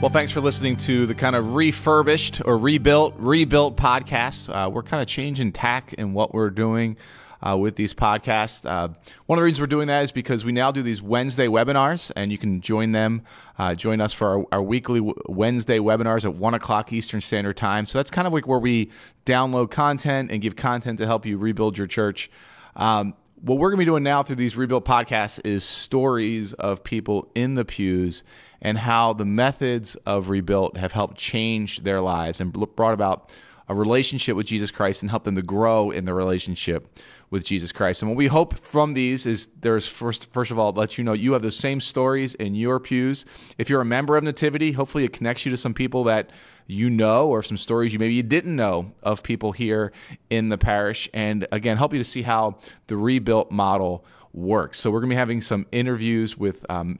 Well, thanks for listening to the kind of refurbished or rebuilt, rebuilt podcast. Uh, we're kind of changing tack in what we're doing uh, with these podcasts. Uh, one of the reasons we're doing that is because we now do these Wednesday webinars, and you can join them, uh, join us for our, our weekly Wednesday webinars at 1 o'clock Eastern Standard Time. So that's kind of like where we download content and give content to help you rebuild your church. Um, what we're going to be doing now through these rebuilt podcasts is stories of people in the pews and how the methods of rebuilt have helped change their lives and brought about a relationship with Jesus Christ and help them to grow in the relationship with Jesus Christ. And what we hope from these is there's first first of all let you know you have the same stories in your pews. If you're a member of Nativity, hopefully it connects you to some people that you know or some stories you maybe you didn't know of people here in the parish and again help you to see how the rebuilt model works. So we're going to be having some interviews with um,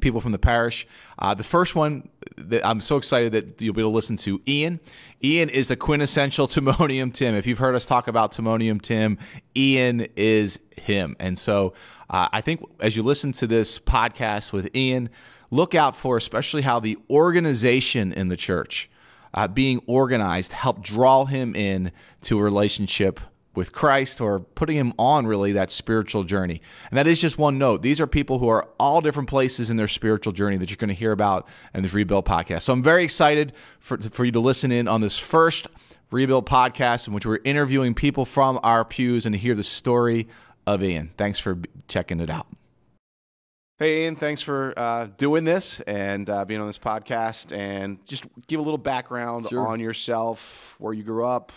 people from the parish. Uh, the first one that I'm so excited that you'll be able to listen to Ian. Ian is the quintessential Timonium Tim. If you've heard us talk about Timonium Tim, Ian is him. And so uh, I think as you listen to this podcast with Ian, look out for especially how the organization in the church, uh, being organized, helped draw him in to a relationship with Christ or putting him on really that spiritual journey. And that is just one note. These are people who are all different places in their spiritual journey that you're going to hear about in the Rebuilt podcast. So I'm very excited for, for you to listen in on this first Rebuilt podcast in which we're interviewing people from our pews and to hear the story of Ian. Thanks for checking it out. Hey, Ian, thanks for uh, doing this and uh, being on this podcast. And just give a little background sure. on yourself, where you grew up,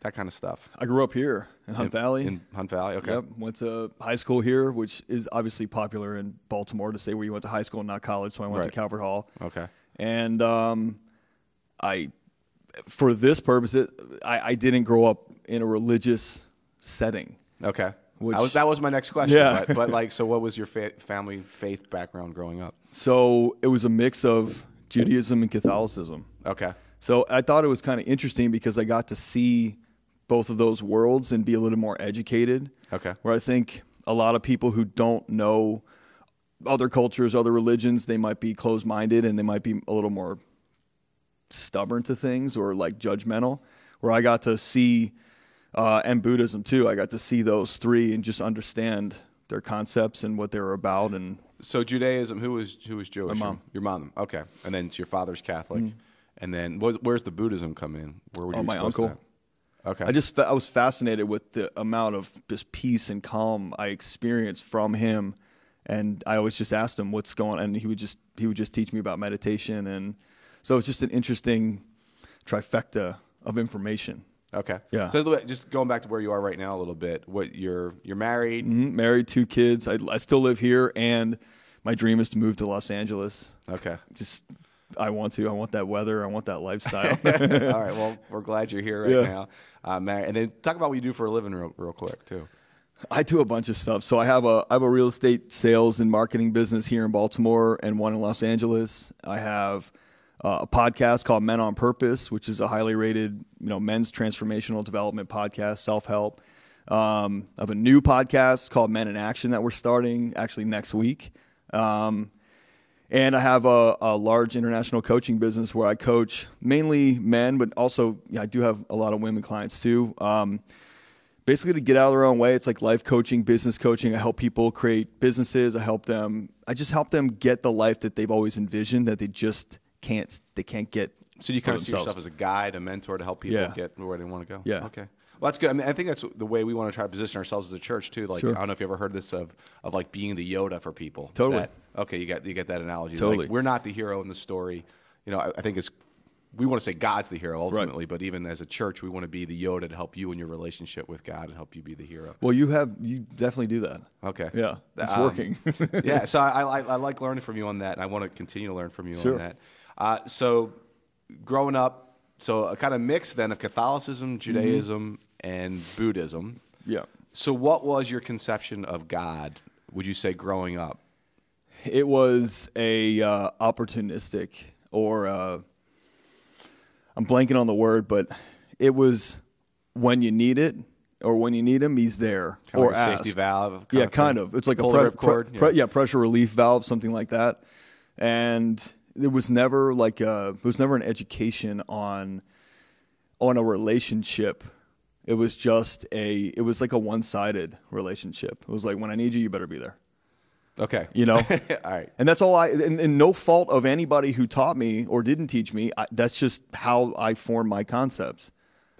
that kind of stuff. I grew up here in Hunt in, Valley. In Hunt Valley, okay. Yep. Went to high school here, which is obviously popular in Baltimore to say where you went to high school and not college. So I went right. to Calvert Hall. Okay. And um, I, for this purpose, it, I, I didn't grow up in a religious setting. Okay. Which, was, that was my next question. Yeah. But, but like, so what was your fa- family faith background growing up? So it was a mix of Judaism and Catholicism. Okay. So I thought it was kind of interesting because I got to see both of those worlds and be a little more educated. Okay. Where I think a lot of people who don't know other cultures, other religions, they might be closed minded and they might be a little more stubborn to things or like judgmental. Where I got to see, uh, and Buddhism too, I got to see those three and just understand their concepts and what they were about. And so Judaism, who was who was Jewish? My mom. Your mom. Okay, and then your father's Catholic, mm. and then where's the Buddhism come in? Where would you? Oh, my uncle. That? Okay. I just I was fascinated with the amount of just peace and calm I experienced from him, and I always just asked him what's going, on, and he would just he would just teach me about meditation, and so it's just an interesting trifecta of information. Okay. Yeah. So just going back to where you are right now a little bit. What you're you're married? Mm-hmm. Married, two kids. I, I still live here, and my dream is to move to Los Angeles. Okay. Just I want to. I want that weather. I want that lifestyle. All right. Well, we're glad you're here right yeah. now, uh, Matt. And then talk about what you do for a living, real, real quick, too. I do a bunch of stuff. So I have a I have a real estate sales and marketing business here in Baltimore and one in Los Angeles. I have uh, a podcast called Men on Purpose, which is a highly rated you know men's transformational development podcast, self help. Um, I have a new podcast called Men in Action that we're starting actually next week. Um, and I have a, a, large international coaching business where I coach mainly men, but also yeah, I do have a lot of women clients too. Um, basically, to get out of their own way, it's like life coaching, business coaching. I help people create businesses. I help them. I just help them get the life that they've always envisioned that they just can't. They can't get. So you kind of see yourself as a guide, a mentor to help people yeah. get where they want to go. Yeah. Okay. Well, that's good. I mean, I think that's the way we want to try to position ourselves as a church too. Like, sure. I don't know if you ever heard this of of like being the Yoda for people. Totally. That, okay, you get you get that analogy. Totally. Like, we're not the hero in the story. You know, I, I think it's we want to say God's the hero ultimately, right. but even as a church, we want to be the Yoda to help you in your relationship with God and help you be the hero. Well, you have you definitely do that. Okay. Yeah, it's um, working. yeah, so I, I, I, like learning from you on that. And I want to continue to learn from you sure. on that. Uh, so, growing up, so a kind of mix then of Catholicism, Judaism, mm-hmm. And Buddhism. Yeah. So, what was your conception of God? Would you say growing up? It was a uh, opportunistic or. Uh, I'm blanking on the word, but it was when you need it or when you need him, he's there. Kind or like a safety valve. yeah, kind of. It's like Pull a pre- pre- yeah. Pre- yeah, pressure relief valve, something like that. And there was never like a, there was never an education on on a relationship. It was just a it was like a one sided relationship. It was like when I need you, you better be there. Okay. You know, All right. and that's all I and, and no fault of anybody who taught me or didn't teach me. I, that's just how I formed my concepts.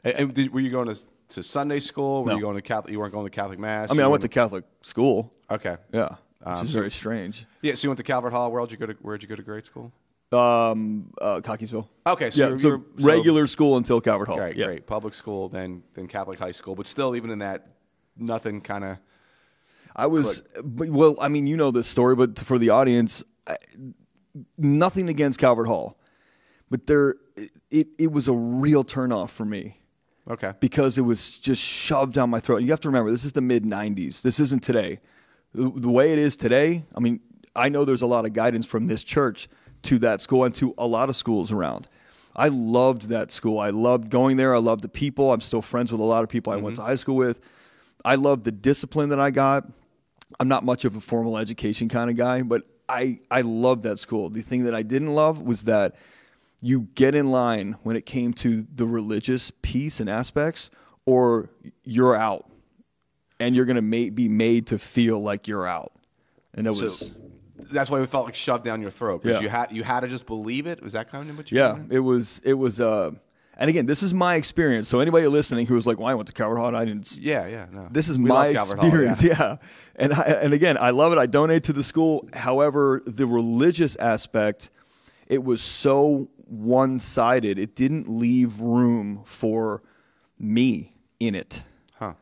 And, and did, were you going to, to Sunday school? Were No. you going to Catholic? You weren't going to Catholic mass. I mean, I went to Catholic school. Okay. Yeah, which Um, is so- very strange. Yeah. So you went to Calvert Hall. Where'd you go to? Where'd you go to grade school? Um, uh, Cockeysville. Okay. So yeah, you're, so you're so- regular school until Calvert Hall. Right, yeah. great. Public school, then then Catholic high school, but still, even in that, nothing kind of. I was but- well. I mean, you know this story, but for the audience, I, nothing against Calvert Hall, but there, it it was a real turnoff for me Okay. because it was just shoved down my throat. You have to remember, this is the mid '90s. This isn't today. The, the way it is today, I mean, I know there's a lot of guidance from this church to that school and to a lot of schools around. I loved that school. I loved going there. I loved the people. I'm still friends with a lot of people I went mm-hmm. to high school with. I loved the discipline that I got. I'm not much of a formal education kind of guy, but I I loved that school. The thing that I didn't love was that you get in line when it came to the religious piece and aspects, or you're out, and you're gonna ma- be made to feel like you're out. And it So was that's why it felt like shoved down your throat because Yeah. you had you had to just believe it. Was that kind of what you? yeah, it was it was. Uh, and again, this is my experience. So anybody listening who was like, "Well, I went to Calvert Hall, and I didn't Yeah. Yeah. No. This is We my Calvert Hall, experience, yeah. yeah. And I, and again, I love it. I donate to the school. However, the religious aspect, it was so one-sided. It didn't leave room for me in it. Huh.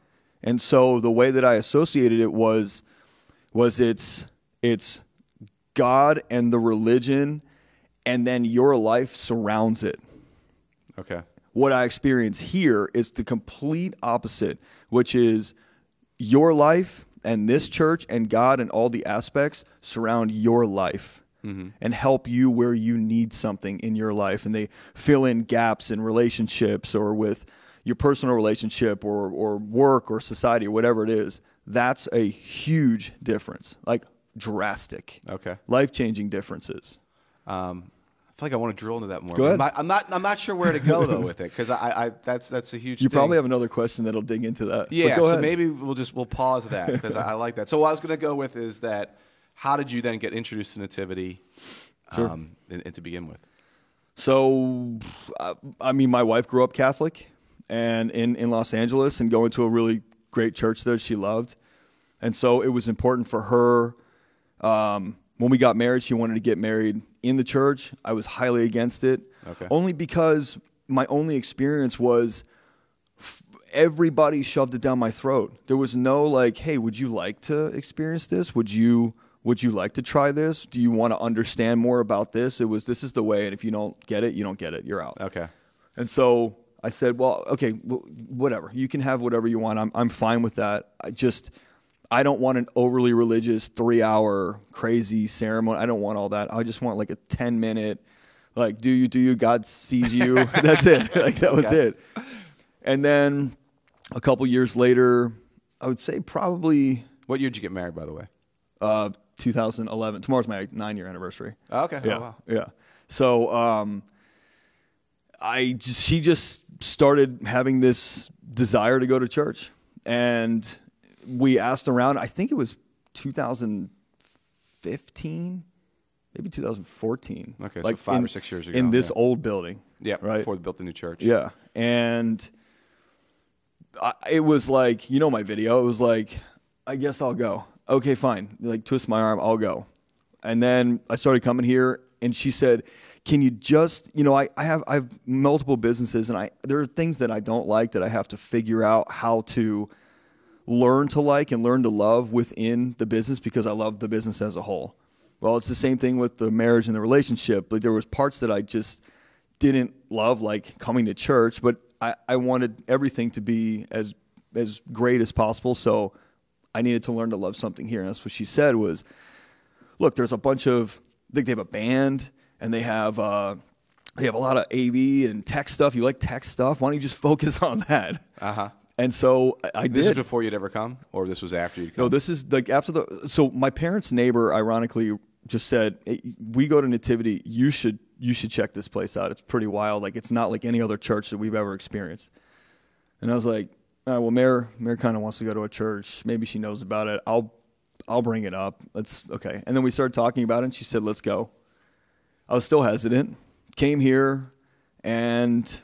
And so the way that I associated it was was it's it's God and the religion and then your life surrounds it Okay. what I experience here is the complete opposite, which is your life and this church and God and all the aspects surround your life mm-hmm. and help you where you need something in your life. And they fill in gaps in relationships or with your personal relationship or, or work or society or whatever it is. That's a huge difference, like drastic, Okay. life changing differences. Um, I feel like I want to drill into that more. Go ahead. I'm not. I'm not, I'm not sure where to go though with it because I, I. That's that's a huge. You thing. probably have another question that'll dig into that. Yeah, so ahead. maybe we'll just we'll pause that because I, I like that. So what I was going to go with is that how did you then get introduced to nativity, um, and, and to begin with? So, I, I mean, my wife grew up Catholic and in, in Los Angeles and going to a really great church there she loved. And so it was important for her. Um, when we got married, she wanted to get married in the church. I was highly against it. Okay. Only because my only experience was f- everybody shoved it down my throat. There was no like, hey, would you like to experience this? Would you would you like to try this? Do you want to understand more about this? It was this is the way, and if you don't get it, you don't get it. You're out. Okay. And so I said, well, okay, wh- whatever. You can have whatever you want. I'm I'm fine with that. I just I don't want an overly religious three hour crazy ceremony. I don't want all that. I just want like a ten minute, like do you do you God sees you. That's it. Like that was Okay. it. And then a couple years later, I would say probably What year did you get married, by the way? uh, 2011. Tomorrow's my nine year anniversary. Oh, okay. Yeah, Oh, wow. yeah. So um, I just, she just started having this desire to go to church, and we asked around. I think it was 2015, maybe 2014. Okay, so five in- or six years ago, in this yeah. old building. Yeah. right. Before they built the new church. Yeah, and I, it was like you know my video. It was like I guess I'll go. Okay, fine. Like twist my arm, I'll go. And then I started coming here, and she said, "Can you just you know I, I have I have multiple businesses, and I there are things that I don't like that I have to figure out how to." Learn to like and learn to love within the business because I love the business as a whole. Well, it's the same thing with the marriage and the relationship. Like there was parts that I just didn't love, like coming to church, but I, I wanted everything to be as as great as possible. So I needed to learn to love something here. And that's what she said was, look, there's a bunch of I think they have a band and they have uh, they have a lot of AV and tech stuff. You like tech stuff? Why don't you just focus on that? Uh huh. And so I, This did. is before you'd ever come, or this was after you'd come. No, this is like after the. So my parents' neighbor, ironically, just said, hey, "We go to Nativity. You should you should check this place out. It's pretty wild. Like it's not like any other church that we've ever experienced." And I was like, "All right, well, Mayor Mayor kind of wants to go to a church. Maybe she knows about it. I'll I'll bring it up. Let's okay." And then we started talking about it, and she said, "Let's go." I was still hesitant. Came here, and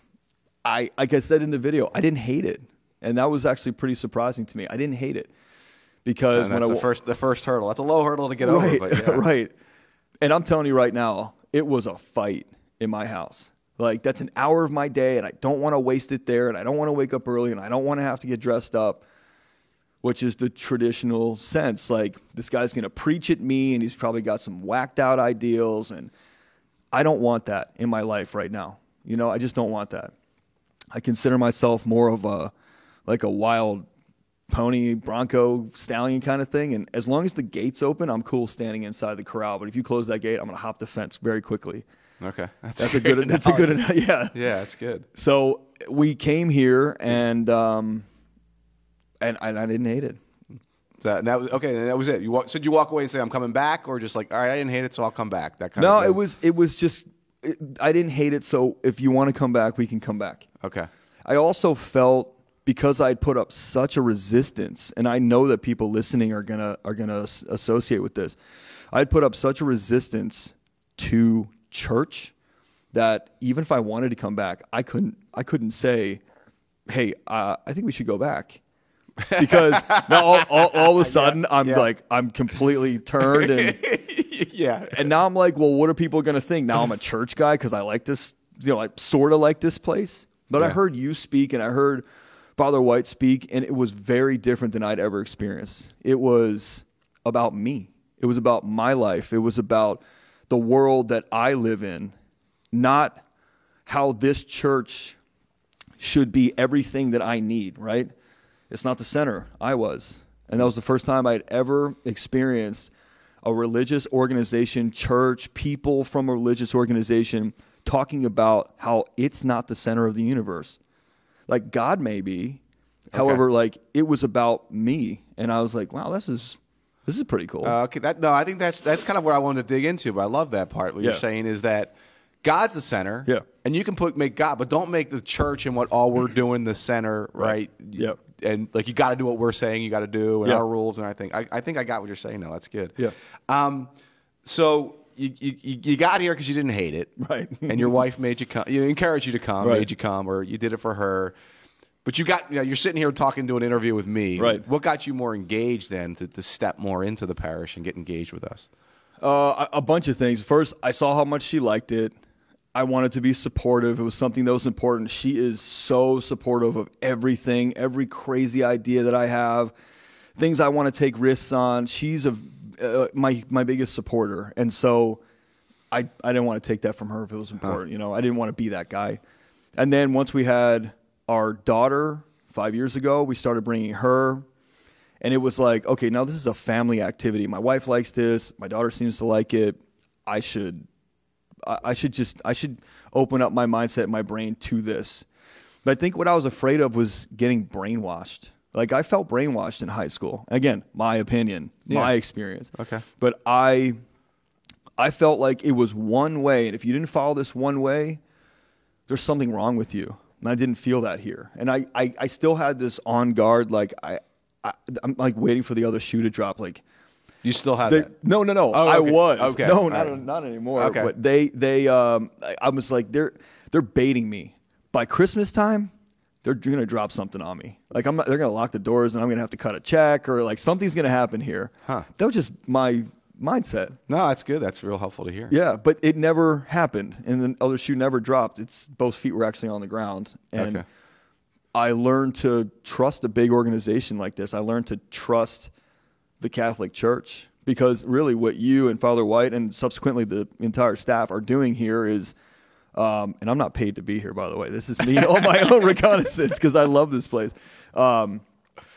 I like I said in the video, I didn't hate it, and that was actually pretty surprising to me. I didn't hate it because And when I the first the first hurdle. That's a low hurdle to get right, over. But yeah. right. And I'm telling you right now, it was a fight in my house. Like that's an hour of my day, and I don't want to waste it there, and I don't want to wake up early, and I don't want to have to get dressed up, which is the traditional sense. Like this guy's going to preach at me, and he's probably got some whacked out ideals, and I don't want that in my life right now. You know, I just don't want that. I consider myself more of a like a wild pony, bronco, stallion kind of thing. And as long as the gate's open, I'm cool standing inside the corral. But if you close that gate, I'm gonna hop the fence very quickly. Okay, That's a good. That's a good. Enough. Yeah. Yeah, that's good. So we came here and um, and, and I didn't hate it. So that was okay. And that was it. You walk, so did you walk away and say I'm coming back, or just like all right, I didn't hate it, so I'll come back. That kind No, of no. it was it was just it, I didn't hate it. So if you want to come back, we can come back. okay. I also felt because I'd put up such a resistance, and I know that people listening are gonna are gonna associate with this. I'd put up such a resistance to church that even if I wanted to come back, I couldn't. I couldn't say, "Hey, uh, I think we should go back," because now all, all, all of a sudden I'm yeah. like I'm completely turned and yeah. and now I'm like, well, what are people going to think? Now I'm a church guy because I like this, you know, I sort of like this place. But I heard you speak and I heard Father White speak, and it was very different than I'd ever experienced. It was about me, it was about my life, it was about the world that I live in, not how this church should be everything that I need, right? It's not the center. I was. And that was the first time I'd ever experienced a religious organization, church, people from a religious organization talking about how it's not the center of the universe. Like God may be. However, like it was about me. And I was like, wow, this is this is pretty cool. Uh, okay, that no, I think that's that's kind of where I wanted to dig into. But I love that part. What Yeah. you're saying is that God's the center. Yeah. and you can put make God, but don't make the church and what all we're doing the center, right? Yeah. And like you got to do what we're saying, you got to do, and Yeah. our rules. And I think I, I think I got what you're saying now. That's good. Yeah. Um, so you you, you got here because you didn't hate it, Right. and your wife made you come, you encouraged you to come, Right. made you come, or you did it for her. But you got, you know, you're sitting here talking to an interview with me. Right. What got you more engaged then to, to step more into the parish and get engaged with us? Uh, a bunch of things. First, I saw how much she liked it. I wanted to be supportive. It was something that was important. She is so supportive of everything, every crazy idea that I have, things I want to take risks on. She's a uh, my my biggest supporter, and so I I didn't want to take that from her if it was important. You know, I didn't want to be that guy. And then once we had our daughter five years ago, we started bringing her and it was like, okay, now this is a family activity. My wife likes this. My daughter seems to like it. I should, I I should just, I should open up my mindset, my brain to this. But I think what I was afraid of was getting brainwashed. Like I felt brainwashed in high school. Again, my opinion, my experience. Okay. But I, I felt like it was one way, and if you didn't follow this one way, there's something wrong with you. And I didn't feel that here. And I, I, I still had this on guard, like I, I, I'm like waiting for the other shoe to drop. Like, You still have they, that. no, no, no. Oh, I was. Okay. No, not, right. not anymore. Okay. But they, they, um, I, I was like, they're, they're baiting me. By Christmas time, they're gonna drop something on me. Like I'm, they're gonna lock the doors, and I'm gonna have to cut a check, or like something's gonna happen here. Huh. That was just my mindset. No, that's good. That's real helpful to hear. Yeah, but it never happened, and the other shoe never dropped. It's both feet were actually on the ground, and Okay. I learned to trust a big organization like this. I learned to trust the Catholic Church because really, what you and Father White and subsequently the entire staff are doing here is. Um, and I'm not paid to be here, by the way. This is me on my own reconnaissance because I love this place. Um,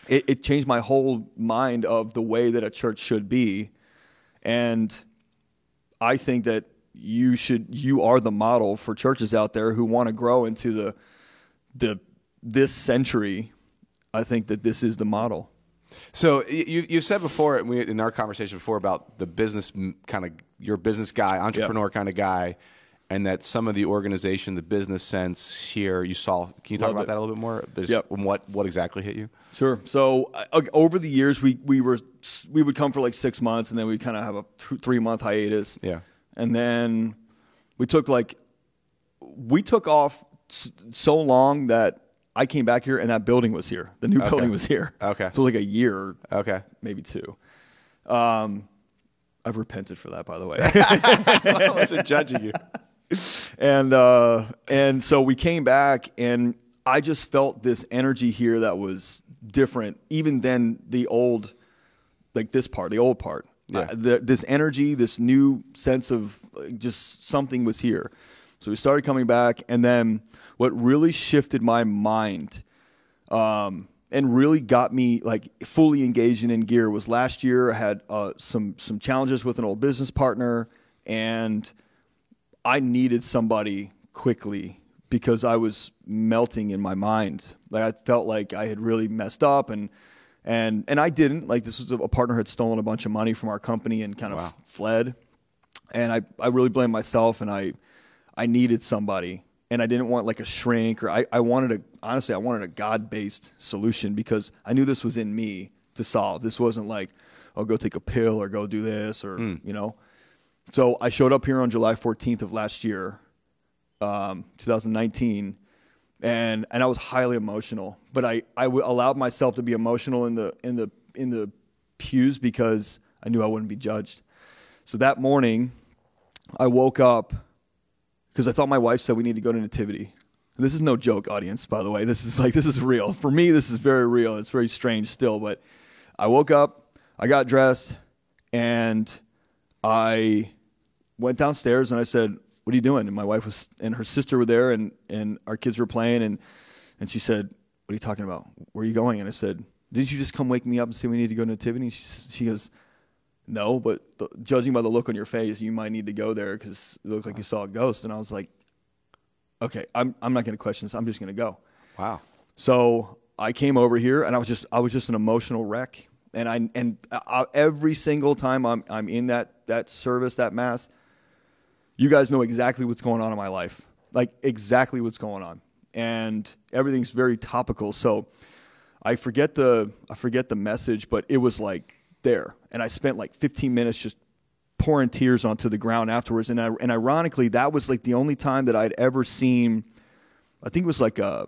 it, it changed my whole mind of the way that a church should be, and I think that you should you are the model for churches out there who want to grow into the the this century. I think that this is the model. So you you've said before in our conversation before about the business kind of your business guy, entrepreneur kind of guy, and that some of the organization, the business sense here, you saw. Can you talk about that a little bit more? Just Yep. What what exactly hit you? Sure. So uh, over the years, we we were we would come for like six months, and then we kind of have a th- three month hiatus. Yeah. And then we took like we took off s- so long that I came back here, and that building was here. The new building was here. Okay. So like a year, Okay. maybe two. Um, I've repented for that, by the way. I wasn't judging you. and uh, and so we came back, and I just felt this energy here that was different, even than the old, like this part, the old part. Yeah. Uh, the, this energy, this new sense of just something was here. So we started coming back, and then what really shifted my mind um, and really got me like fully engaged and in gear was last year. I had uh, some some challenges with an old business partner, and I needed somebody quickly because I was melting in my mind. Like I felt like I had really messed up and and and I didn't. Like this was a, a partner had stolen a bunch of money from our company and kind of Wow. fled. And I I really blamed myself and I I needed somebody and I didn't want like a shrink or I, I wanted a honestly I wanted a God based solution because I knew this was in me to solve. This wasn't like, oh go take a pill or go do this or hmm. you know. So I showed up here on July 14th of last year, um, 2019, and and I was highly emotional. But I I w- allowed myself to be emotional in the in the in the pews because I knew I wouldn't be judged. So that morning, I woke up because I thought my wife said we need to go to nativity. And this is no joke, audience. By the way, this is like this is real for me. This is very real. It's very strange still, but I woke up, I got dressed, and I went downstairs and I said, "What are you doing?" And my wife was and her sister were there, and and our kids were playing, and and she said, "What are you talking about? Where are you going?" And I said, "Didn't you just come wake me up and say we need to go to nativity?" And she she goes. No, but the, judging by the look on your face, you might need to go there because it looked like you saw a ghost. And I was like, okay, I'm, I'm not going to question this. I'm just going to go. Wow. So I came over here and I was just I was just an emotional wreck. And I and I, every single time I'm I'm in that that service that mass, you guys know exactly what's going on in my life, like exactly what's going on, and everything's very topical. So I forget the I forget the message, but it was like there, and I spent like 15 minutes just pouring tears onto the ground afterwards. And I, and ironically, that was like the only time that I'd ever seen. I think it was like a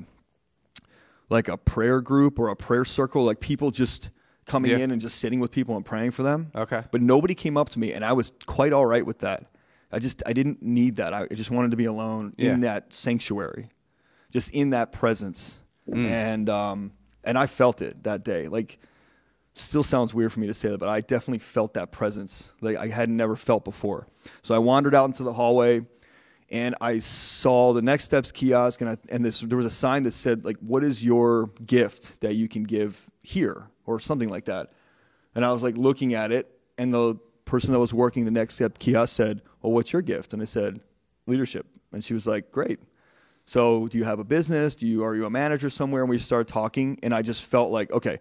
like a prayer group or a prayer circle, like people just coming Yeah. in and just sitting with people and praying for them. Okay. But nobody came up to me, and I was quite all right with that. I just I didn't need that. I just wanted to be alone Yeah. in that sanctuary, just in that presence, Mm. and um and I felt it that day. Like, still sounds weird for me to say that, but I definitely felt that presence like I had never felt before. So I wandered out into the hallway, and I saw the Next Steps kiosk, and I, and this there was a sign that said like, "What is your gift that you can give here?" Or something like that. And I was like looking at it, and the person that was working the Next Step kiosk said, "Well, what's your gift?" And I said, "Leadership." And she was like, "Great." So, do you have a business? Do you are you a manager somewhere? And we started talking, and I just felt like, okay,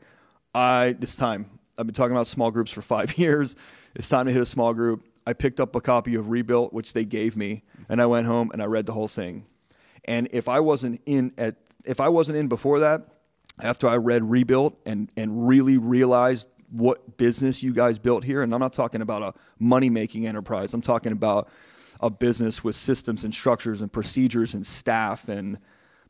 I it's time. I've been talking about small groups for five years. It's time to hit a small group. I picked up a copy of Rebuilt, which they gave me, and I went home and I read the whole thing. And if I wasn't in at if I wasn't in before that, after I read Rebuilt and and really realized what business you guys built here, and I'm not talking about a money making enterprise. I'm talking about a business with systems and structures and procedures and staff and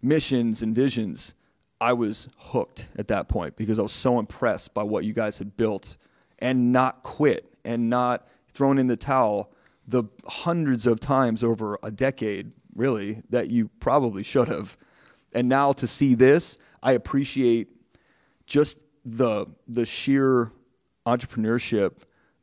missions and visions. I was hooked at that point because I was so impressed by what you guys had built and not quit and not thrown in the towel the hundreds of times over a decade, really, that you probably should have. And now to see this, I appreciate just the the sheer entrepreneurship,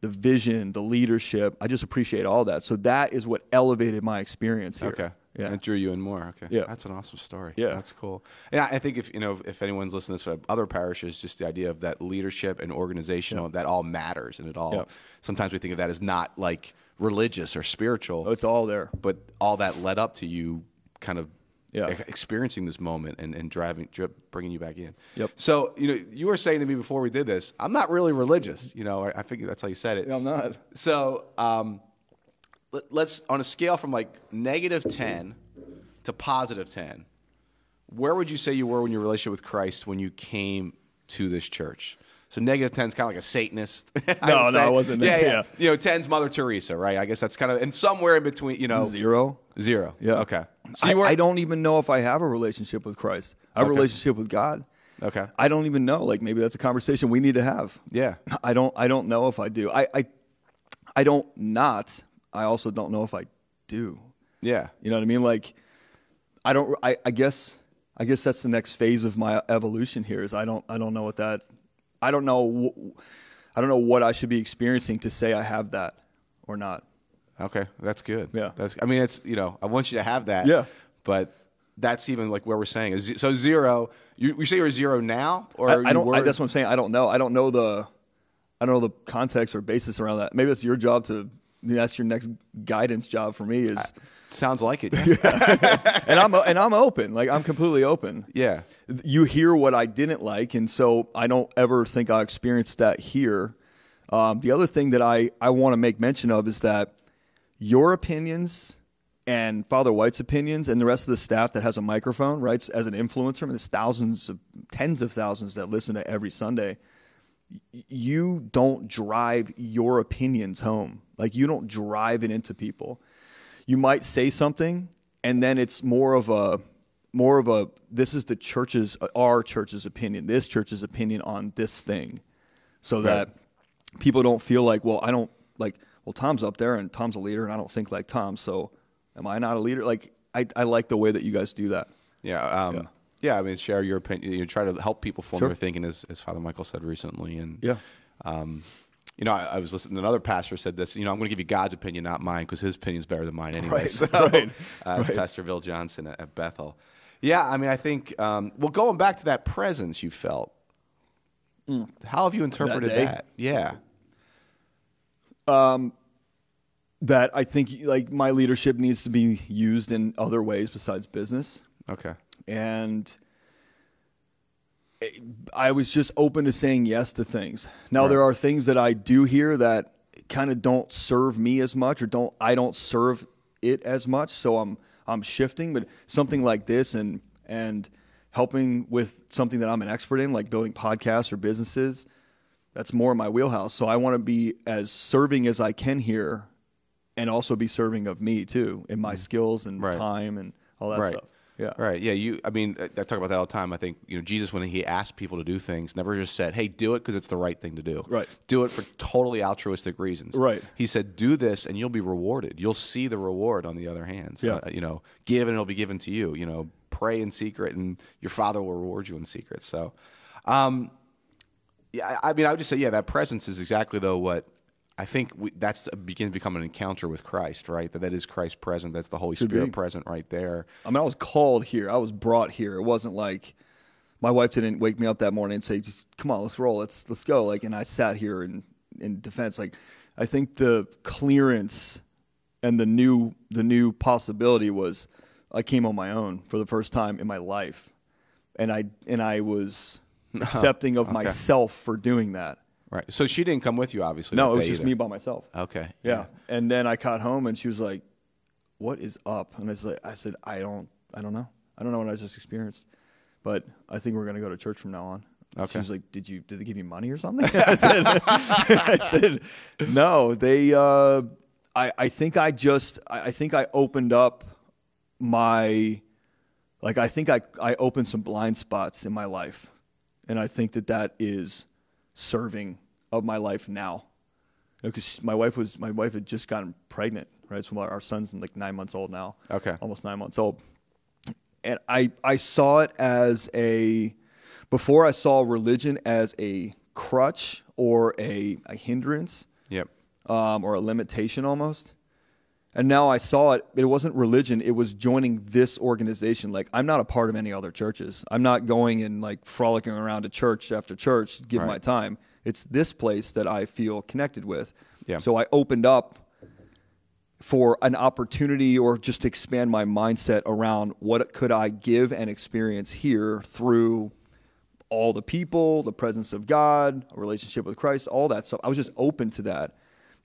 the vision, the leadership. I just appreciate all that. So that is what elevated my experience here. Okay. Yeah. And it drew you in more. Okay. Yeah. That's an awesome story. Yeah. That's cool. Yeah. I think if you know if anyone's listening to this uh, other parishes, just the idea of that leadership and organizational that all matters and it all. Yeah. Sometimes we think of that as not like religious or spiritual, Oh, it's all there. but all that led up to you kind of Yeah. experiencing this moment and, and driving, dri- bringing you back in. Yep. So, you know, you were saying to me before we did this, I'm not really religious. You know, I, I figured that's how you said it. I'm not. So, um, let, let's on a scale from like negative 10 to positive 10, where would you say you were in your relationship with Christ when you came to this church? So negative 10 is kind of like a Satanist. No, no, say. I wasn't. Yeah, yeah. Yeah. You know, 10's Mother Teresa, right? I guess that's kind of, and somewhere in between, you know. Zero. Zero. Yeah. Okay. So I, were, I don't even know if I have a relationship with Christ. I have a relationship with God. Okay. I don't even know. Like maybe that's a conversation we need to have. Yeah. I don't. I don't know if I do. I. I, I don't not. I also don't know if I do. Yeah. You know what I mean? Like, I don't. I, I guess. I guess that's the next phase of my evolution here. Is I don't. I don't know what that. I don't know. I don't know what I should be experiencing to say I have that or not. Okay, that's good. Yeah. that's. I mean, it's you know, I want you to have that. Yeah. but that's even like where we're saying is so zero. You, you say you're zero now, or I, I don't. I, that's what I'm saying. I don't know. I don't know the. I don't know the context or basis around that. Maybe that's your job to. That's your next guidance job for me is, sounds like it. and I'm and I'm open. Like I'm completely open. yeah, you hear what I didn't like, and so I don't ever think I experienced that here. Um, the other thing that I, I want to make mention of is that your opinions and Father White's opinions and the rest of the staff that has a microphone, right, as an influencer, I mean, there's thousands of tens of thousands that listen to every Sunday. You don't drive your opinions home. Like you don't drive it into people you might say something and then it's more of a more of a this is the church's our church's opinion this church's opinion on this thing so that people don't feel like well i don't like well tom's up there and tom's a leader and i don't think like tom so am i not a leader like i, I like the way that you guys do that yeah, um, yeah. I mean, share your opinion. You try to help people form Sure. their thinking, as, as Father Michael said recently. And Yeah. um, you know, I, I was listening. To another pastor said this. You know, I'm going to give you God's opinion, not mine, because his opinion is better than mine anyway. Right, So, right, uh, right. Pastor Bill Johnson at, at Bethel. Yeah, I mean, I think. Um, well, going back to that presence you felt. How have you interpreted Mm. day? that? Yeah. Um, that i think like my leadership needs to be used in other ways besides business Okay. and I was just open to saying yes to things. Now there are things that I do here that kind of don't serve me as much or don't I don't serve it as much, so I'm I'm shifting, but something like this and and helping with something that I'm an expert in like building podcasts or businesses, that's more my wheelhouse. So I want to be as serving as I can here and also be serving of me too in my skills and Mm-hmm. Right. time and all that right. stuff. Yeah. Right. Yeah. You. I mean, I talk about that all the time. I think you know Jesus when he asked people to do things, never just said, "Hey, do it because it's the right thing to do." Right. Do it for totally altruistic reasons. Right. He said, "Do this, and you'll be rewarded. You'll see the reward on the other hand. Yeah. uh, you know, give and it'll be given to you. You know, pray in secret, and your Father will reward you in secret." So, um, yeah. I, I mean, I would just say, yeah, that presence is exactly though what. I think we, that's uh, begins to become an encounter with Christ, right? That that is Christ present. That's the Holy Spirit be. present right there. I mean, I was called here. I was brought here. It wasn't like my wife didn't wake me up that morning and say, "Just come on, let's roll, let's let's go." Like, and I sat here in in defense. Like, I think the clearance and the new the new possibility was I came on my own for the first time in my life, and I and I was accepting of myself for doing that. Right. So she didn't come with you, obviously. No, it was just either. me by myself. Okay. Yeah. And then I got home and she was like, "What is up?" And I was like, "I said I don't, I don't know. I don't know what I just experienced, but I think we're gonna go to church from now on." And She was like, "Did you? Did they give you money or something?" I said, "I said no. They. Uh, I. I think I just. I, I think I opened up my. Like I think I. I opened some blind spots in my life, and I think that that is serving of my life now because my wife was my wife had just gotten pregnant, right? So our son's like nine months old now. Okay. almost nine months old, and I I saw it as a before I saw religion as a crutch or a, a hindrance Yep. um, or a limitation almost. And now I saw it. It wasn't religion. It was joining this organization. Like I'm not a part of any other churches. I'm not going and like frolicking around to church after church to give my time. It's this place that I feel connected with. Yeah. So I opened up, for an opportunity or just to expand my mindset around what could I give and experience here through all the people, the presence of God, a relationship with Christ, all that stuff. I was just open to that.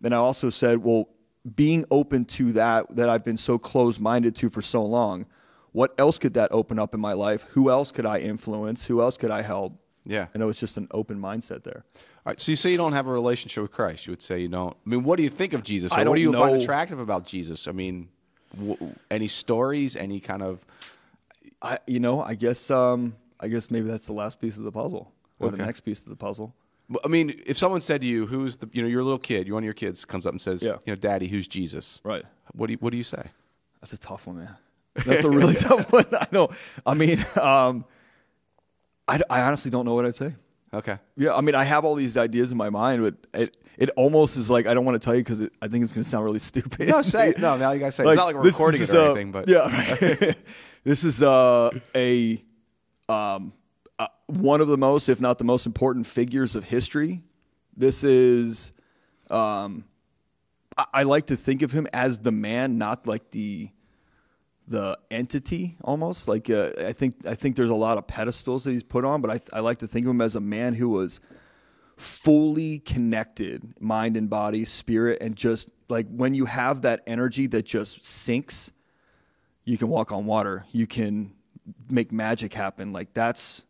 Then I also said, well, being open to that that I've been so close-minded to for so long, what else could that open up in my life? Who else could I influence? Who else could I help? Yeah. And it was just an open mindset there. All right, so you say you don't have a relationship with Christ. You would say you don't. I mean, what do you think of Jesus? Or I what don't do you find attractive about Jesus? I mean, w- any stories? Any kind of? I, you know, I guess, um, I guess maybe that's the last piece of the puzzle, or the next piece of the puzzle. I mean, if someone said to you, "Who's the?" You know, you're little kid. You one of your kids comes up and says, Yeah. "You know, Daddy, who's Jesus?" Right. What do you What do you say? That's a tough one, man. That's a really tough one. I know. I mean, um, I, I honestly don't know what I'd say. Okay. Yeah, I mean, I have all these ideas in my mind, but it it almost is like I don't want to tell you because I think it's going to sound really stupid. No, say it. No, now you gotta say. it. it's not like we're this- recording this it or is, uh, anything, but yeah, right. this is uh, a um, one of the most, if not the most important figures of history. This is, um, I, I like to think of him as the man, not like the the entity almost like uh, I think I think there's a lot of pedestals that he's put on, but I I like to think of him as a man who was fully connected, mind and body, spirit, and just like when you have that energy that just sinks, you can walk on water, you can make magic happen. Like that's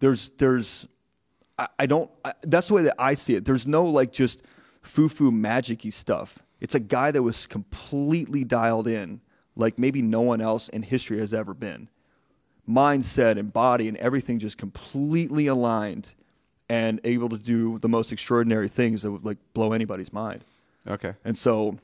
there's there's I, I don't I, that's the way that I see it. There's no like just foo foo magicy stuff. It's a guy that was completely dialed in, like maybe no one else in history has ever been. Mindset and body and everything just completely aligned and able to do the most extraordinary things that would like blow anybody's mind. okay. And so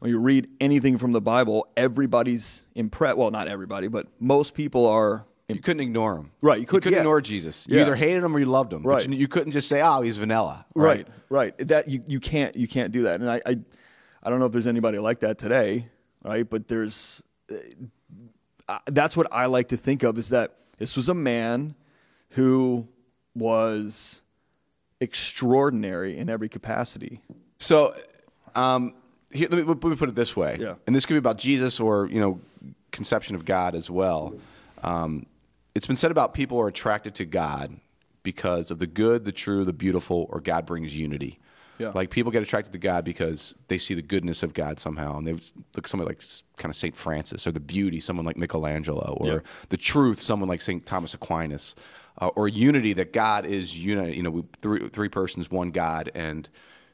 when you read anything from the Bible, everybody's impressed. Well, not everybody, but most people are. You couldn't ignore him. Right, you couldn't- couldn't yeah. ignore Jesus. You Yeah. either hated him or you loved him. Right. But you, you couldn't just say, "Oh, he's vanilla." Right, right. That you, you can't you can't do that. And I, I I don't know if there's anybody like that today, right? But there's uh, that's what I like to think of is that this was a man who was extraordinary in every capacity. So, um, here, let, me, let me put it this way. Yeah. And this could be about Jesus or you know, conception of God as well. Um, it's been said about people are attracted to God because of the good, the true, the beautiful, or God brings unity. Yeah. Like people get attracted to God because they see the goodness of God somehow, and they look somebody like kind of Saint Francis, or the beauty, someone like Michelangelo, or Yeah. the truth, someone like Saint Thomas Aquinas, uh, or unity that God is unity. You know, we, three three persons, one God, and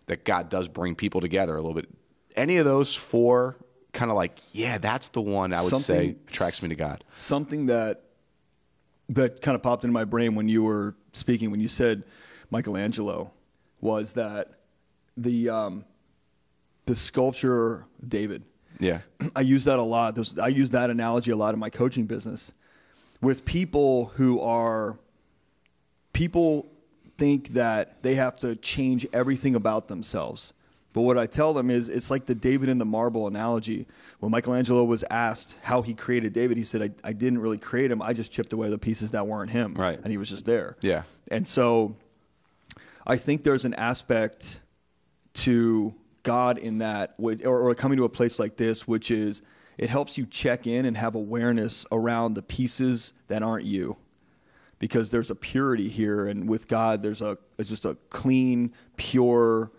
that God does bring people together a little bit. Any of those four, kind of like, yeah, that's the one I would say attracts me to God. something that that kind of popped into my brain when you were speaking when you said Michelangelo was that the um, the sculpture David. Yeah. I use that a lot. There's, I use that analogy a lot in my coaching business with people who are people think that they have to change everything about themselves. But what I tell them is it's like the David and the marble analogy. When Michelangelo was asked how he created David, he said, I, I didn't really create him. I just chipped away the pieces that weren't him. Right. And he was just there. Yeah. And so I think there's an aspect to God in that, or, or coming to a place like this, which is it helps you check in and have awareness around the pieces that aren't you. Because there's a purity here, and with God, there's a it's just a clean, pure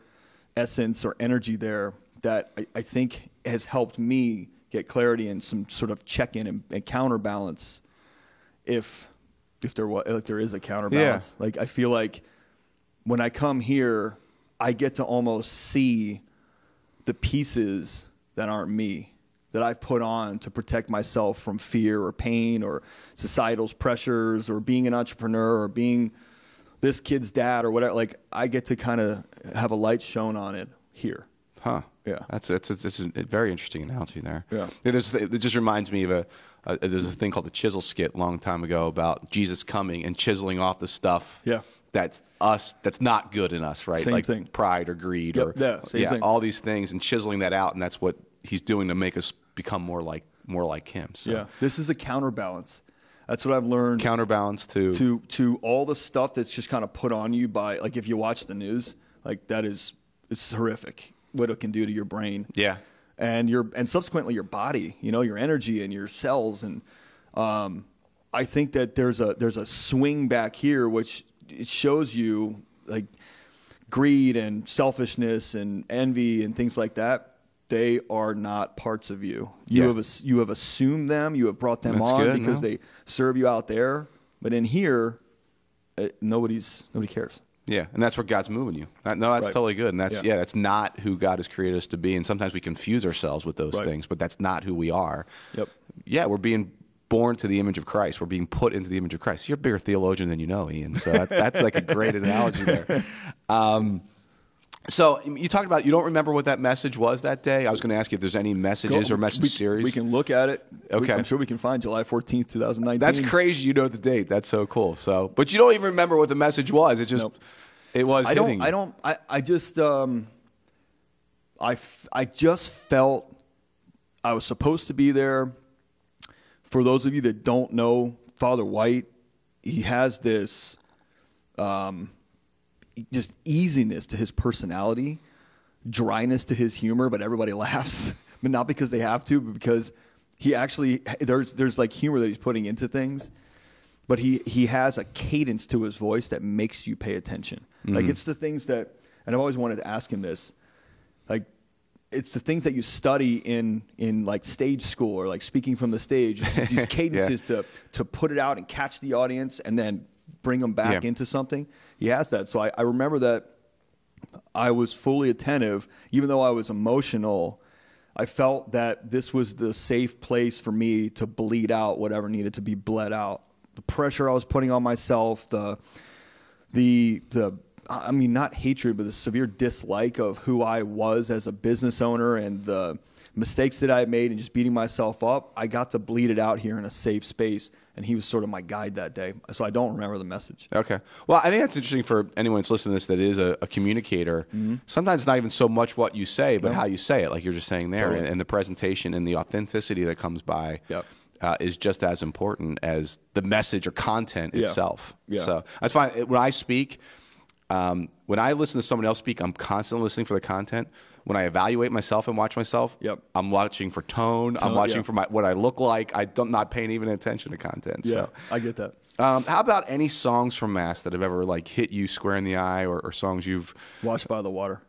essence or energy there that I, I think has helped me get clarity and some sort of check in and, and counterbalance if if there was if there is a counterbalance. Like I feel like when I come here, I get to almost see the pieces that aren't me that I've put on to protect myself from fear or pain or societal's pressures or being an entrepreneur or being this kid's dad or whatever. Like I get to kind of have a light shown on it here. Huh. Yeah. That's that's it's, it's a very interesting analogy there. Yeah. There's, it just reminds me of a, a there's a thing called the chisel skit a long time ago about Jesus coming and chiseling off the stuff. Yeah. That's us. That's not good in us, right? Same like thing. pride or greed Yep. or Yeah, same thing. all these things and chiseling that out, and that's what he's doing to make us become more like more like him. So Yeah. This is a counterbalance. That's what I've learned. counterbalance to, to to all the stuff that's just kind of put on you by like if you watch the news like that is it's horrific what it can do to your brain Yeah. and your and subsequently your body, you know, your energy and your cells. And um, I think that there's a there's a swing back here which it shows you like greed and selfishness and envy and things like that. They are not parts of you. You Yeah. have you have assumed them. You have brought them That's on good, because no? they serve you out there. But in here, uh, nobody's nobody cares. Yeah, and that's where God's moving you. No, that's Right. totally good, and that's yeah. Yeah. that's not who God has created us to be. And sometimes we confuse ourselves with those Right. things, but that's not who we are. Yep. Yeah, we're being born to the image of Christ. We're being put into the image of Christ. You're a bigger theologian than you know, Ian. So that, that's like a great analogy there. Um, so you talked about you don't remember what that message was that day. I was going to ask you if there's any messages Go- or message we, series. We can look at it. We- Okay. I'm sure we can find July 14th, 2019. That's crazy. You know the date. That's so cool. So, but you don't even remember what the message was. It just Nope. it was. I hitting don't. I don't. I, I just. Um, I f- I just felt I was supposed to be there. For those of you that don't know Father White, he has this, um, just easiness to his personality, dryness to his humor, but everybody laughs, but not because they have to, but because he actually there's there's like humor that he's putting into things but he he has a cadence to his voice that makes you pay attention. Like mm-hmm. it's the things that, and I've always wanted to ask him this, like it's the things that you study in in like stage school or like speaking from the stage. It's these cadences to to put it out and catch the audience and then bring them back Yeah. into something. He has that. So I, I remember that I was fully attentive, even though I was emotional. I felt that this was the safe place for me to bleed out whatever needed to be bled out. The pressure I was putting on myself, the the the I mean not hatred, but the severe dislike of who I was as a business owner and the mistakes that I had made and just beating myself up. I got to bleed it out here in a safe space, and he was sort of my guide that day. So I don't remember the message. Okay. Well, I think that's interesting for anyone that's listening to this that is a, a communicator. Mm-hmm. Sometimes it's not even so much what you say, but how you say it, like you're just saying there, Totally. and, and the presentation and the authenticity that comes by Yep. uh, is just as important as the message or content Yeah. itself. Yeah. So that's fine. When I speak, um, when I listen to someone else speak, I'm constantly listening for the content. When I evaluate myself and watch myself, Yep. I'm watching for tone. I'm watching yeah. for my, what I look like. I don't not paying even attention to content. Yeah, So. I get that. Um, how about any songs from Mass that have ever like hit you square in the eye, or, or songs you've? watched by the water.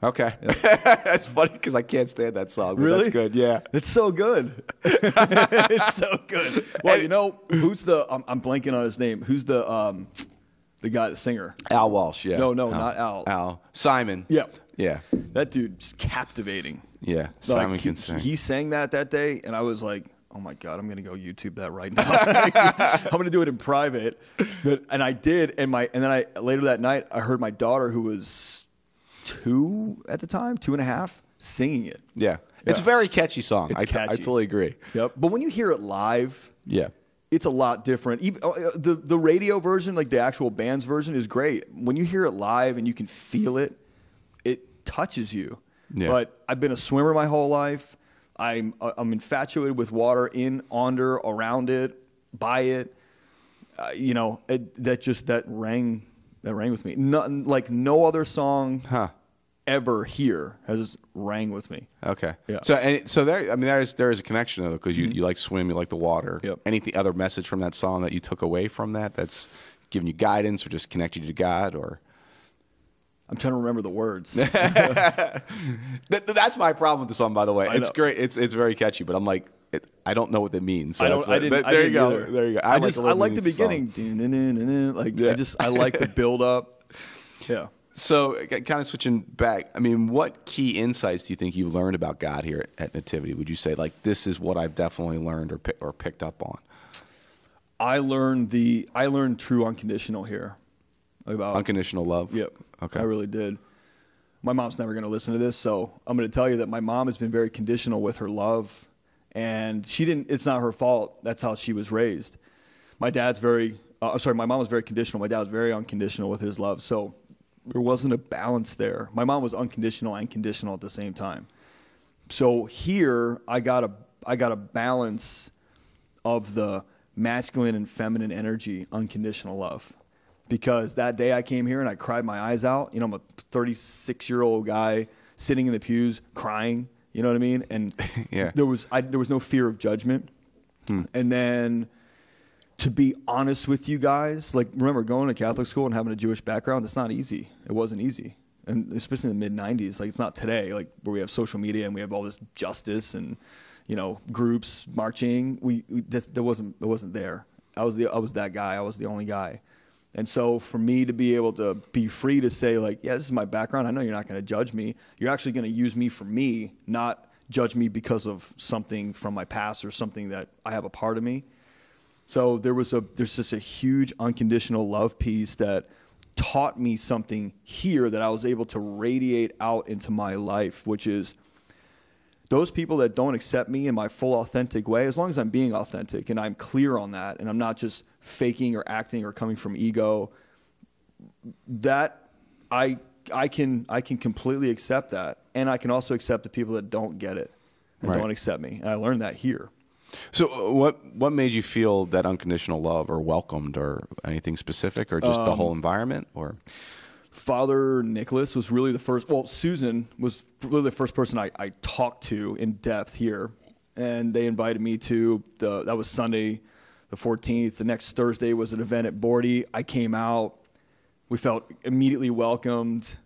Okay, that's funny because I can't stand that song. But that's good. Yeah. It's so good. it's so good. Well, you know, who's the I'm, I'm blanking on his name. Who's the um the guy, the singer? Al Walsh. Yeah. No, no, not Al. Al Simon. Yeah. Yeah. That dude's captivating. Yeah. Like, Simon he, can sing. He sang that that day, and I was like, "Oh my god, I'm gonna go YouTube that right now. I'm gonna do it in private." But, and I did, and my and then I later that night I heard my daughter, who was two at the time, two and a half, singing it. yeah. It's a very catchy song. I, I totally agree. Yep. But when you hear it live, Yeah. it's a lot different. Even uh, the the radio version, like the actual band's version, is great. When you hear it live and you can feel it touches you. Yeah. But I've been a swimmer my whole life. I'm uh, I'm infatuated with water, in, under, around it, by it. Uh, you know, it, that just that rang that rang with me. Nothing like no other song Huh. ever here has rang with me. Okay. Yeah. So and so there. I mean, there is there is a connection though because you, you like swim, you like the water. Yep. Anything other message from that song that you took away from that that's giving you guidance or just connected you to God or? I'm trying to remember the words. That, that's my problem with the song, by the way. I It's great. It's it's very catchy, but I'm like, it, I don't know what that means. So I don't. what- I didn't. but I there didn't you go. either. There you go. I, like just. the I like the meaning to song. beginning. Like Yeah. I just. I like the build up. Yeah. So, kind of switching back. I mean, what key insights do you think you've learned about God here at, at Nativity? Would you say like this is what I've definitely learned or or picked up on? I learned the. I learned true unconditional here. About. Unconditional love. Yep. Okay. I really did. My mom's never going to listen to this, so I'm going to tell you that my mom has been very conditional with her love, and she didn't. It's not her fault. That's how she was raised. My dad's very. Uh, I'm sorry. My mom was very conditional. My dad was very unconditional with his love. So there wasn't a balance there. My mom was unconditional and conditional at the same time. So here I got a I got a balance of the masculine and feminine energy, unconditional love. Because that day I came here and I cried my eyes out. You know, I'm a 36 year old guy sitting in the pews crying. You know what I mean? And Yeah. there was I, there was no fear of judgment. Hmm. And then to be honest with you guys, like remember going to Catholic school and having a Jewish background, it's not easy. It wasn't easy. And especially in the mid 90s, like it's not today, like where we have social media and we have all this justice and you know groups marching. We, we this, that wasn't it wasn't there. I was the I was that guy. I was the only guy. And so for me to be able to be free to say like, yeah, this is my background. I know you're not going to judge me. You're actually going to use me for me, not judge me because of something from my past or something that I have a part of me. So there was a there's just a huge unconditional love piece that taught me something here that I was able to radiate out into my life, which is those people that don't accept me in my full authentic way, as long as I'm being authentic and I'm clear on that and I'm not just faking or acting or coming from ego, that I I can I can completely accept that. And I can also accept the people that don't get it and Right. don't accept me. And I learned that here. So, uh, what what made you feel that unconditional love or welcomed or anything specific, or just the Um, whole environment, or Father Nicholas was really the first. Well, Susan was really the first person I, I talked to in depth here, and they invited me to the. That was Sunday, the fourteenth. The next Thursday was an event at Bordy. I came out. We felt immediately welcomed,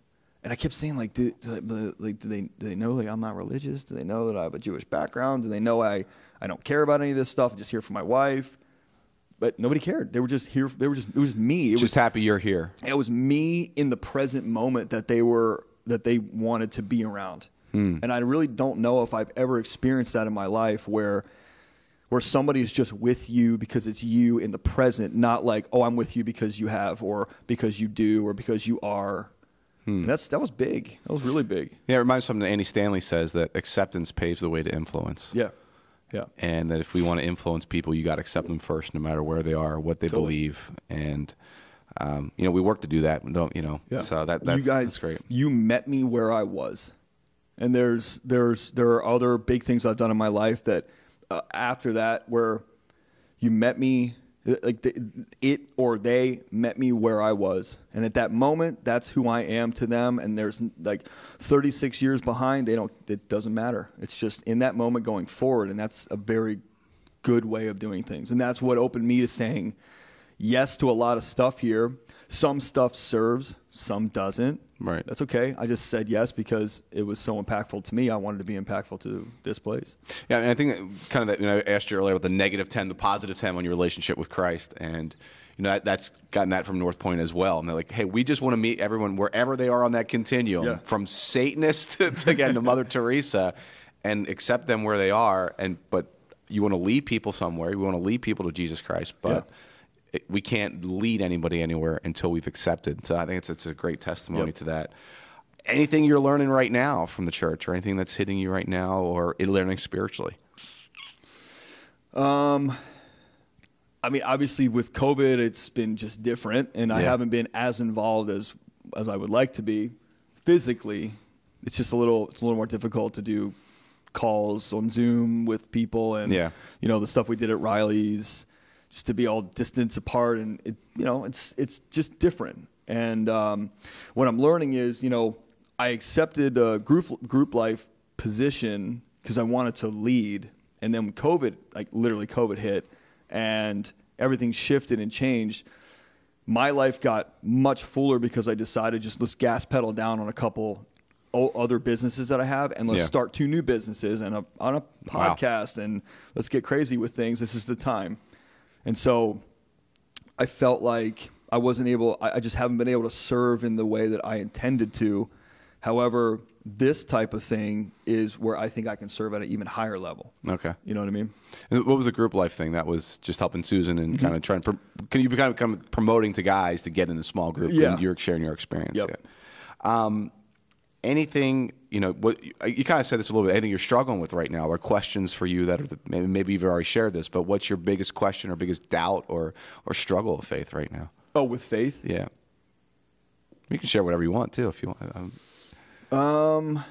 and I kept saying like, do, do they, like, do they do they know like I'm not religious? Do they know that I have a Jewish background? Do they know I I don't care about any of this stuff? I'm just here for my wife. But nobody cared. They were just here. They were just. It was me. It was just happy you're here? it was me in the present moment that they were that they wanted to be around hmm. and i really don't know if i've ever experienced that in my life where where somebody is just with you because it's you in the present not like oh i'm with you because you have or because you do or because you are And that's that was big that was really big Yeah, it reminds me of something that Andy Stanley says that acceptance paves the way to influence. yeah yeah and that if we want to influence people, you got to accept them first, no matter where they are, what they Totally. believe, and um, you know we work to do that. Don't you know? Yeah. So that that's, you guys, that's great. You met me where I was, and there's there's there are other big things I've done in my life that uh, after that where you met me like the, it or they met me where I was, and at that moment, that's who I am to them. And there's like 36 years behind, they don't. It doesn't matter. It's just in that moment going forward, and that's a very good way of doing things, and that's what opened me to saying yes to a lot of stuff here. Some stuff serves, some doesn't. Right. That's okay. I just said yes because it was so impactful to me. I wanted to be impactful to this place. Yeah, and I think kind of that. You know, I asked you earlier about the negative ten, the positive ten on your relationship with Christ, and you know that, that's gotten that from North Point as well. And they're like, hey, we just want to meet everyone wherever they are on that continuum, Yeah. from Satanist to, to again to Mother Teresa, and accept them where they are. And but you want to lead people somewhere. You want to lead people to Jesus Christ, but. Yeah. It- we can't lead anybody anywhere until we've accepted. So I think it's, it's a great testimony Yep. to that anything you're learning right now from the church or anything that's hitting you right now or in learning spiritually Um, I mean, obviously with COVID, it's been just different, and I haven't been as involved as as I would like to be physically. It's just a little it's a little more difficult to do calls on Zoom with people, and Yeah. you know the stuff we did at Riley's, just to be all distance apart, and it you know it's it's just different. And um, what I'm learning is, you know, I accepted a group group life position because I wanted to lead, and then COVID, like literally COVID hit, and everything shifted and changed. My life got much fuller because I decided just let's gas pedal down on a couple other businesses that I have, and let's Yeah. start two new businesses and a, on a Wow. podcast, and let's get crazy with things. This is the time. And so I felt like I wasn't able, I, I just haven't been able to serve in the way that I intended to. However, this type of thing is where I think I can serve at an even higher level. okay You know what I mean? and what was the group life thing that was just helping susan and Mm-hmm. kind of trying can you be kind of promoting to guys to get in the small group Yeah. and you're sharing your experience Yep. yeah. um, anything you know what you kind of said this a little bit anything you're struggling with right now or questions for you that are the, maybe, maybe you've already shared this but what's your biggest question or biggest doubt or or struggle of faith right now Oh, with faith? yeah you can share whatever you want too if you want um, Um,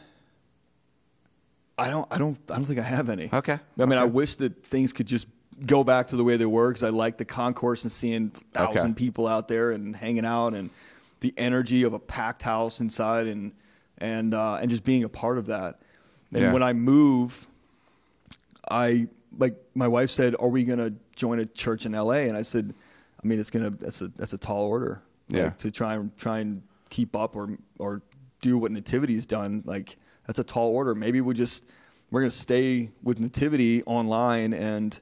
I don't, I don't, I don't think I have any. Okay. I mean, I wish that things could just go back to the way they were because I like the concourse and seeing thousand Okay. people out there and hanging out and the energy of a packed house inside and and uh, and just being a part of that. And Yeah. when I move, I like my wife said, "Are we going to join a church in LA?" And I said, "I mean, it's gonna that's a that's a tall order. Yeah. Like, to try and try and keep up or or do what Nativity's done. Like that's a tall order. Maybe we just we're gonna stay with Nativity online and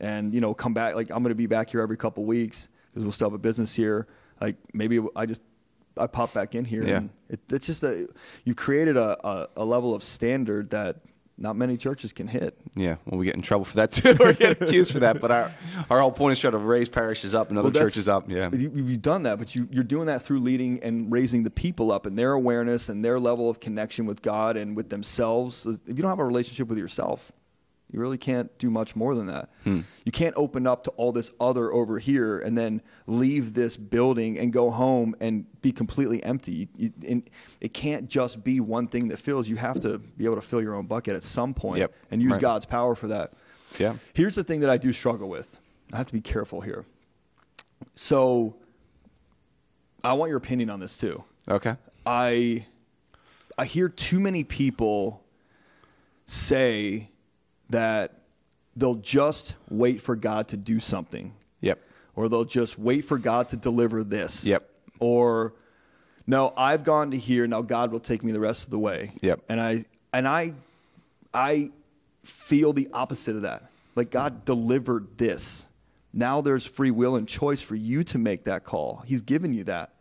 and you know come back. Like I'm gonna be back here every couple weeks because we'll still have a business here. Like maybe I just I pop back in here. Yeah. And it, it's just that you created a, a a level of standard that not many churches can hit. Yeah, well, we get in trouble for that too. or get accused for that. But our our whole point is trying to raise parishes up and other Well, churches up. Yeah, you, you've done that, but you, you're doing that through leading and raising the people up and their awareness and their level of connection with God and with themselves. If you don't have a relationship with yourself, you really can't do much more than that. Hmm. You can't open up to all this other over here and then leave this building and go home and be completely empty. You, you, it can't just be one thing that fills. You have to be able to fill your own bucket at some point Yep. and use Right. God's power for that. Yeah. Here's the thing that I do struggle with. I have to be careful here. So I want your opinion on this too. okay. I I hear too many people say that they'll just wait for God to do something Yep. or they'll just wait for God to deliver this. Yep. Or no, I've gone to here, now God will take me the rest of the way. Yep. And I and I I feel the opposite of that. Like God delivered this. Now there's free will and choice for you to make that call. He's given you that.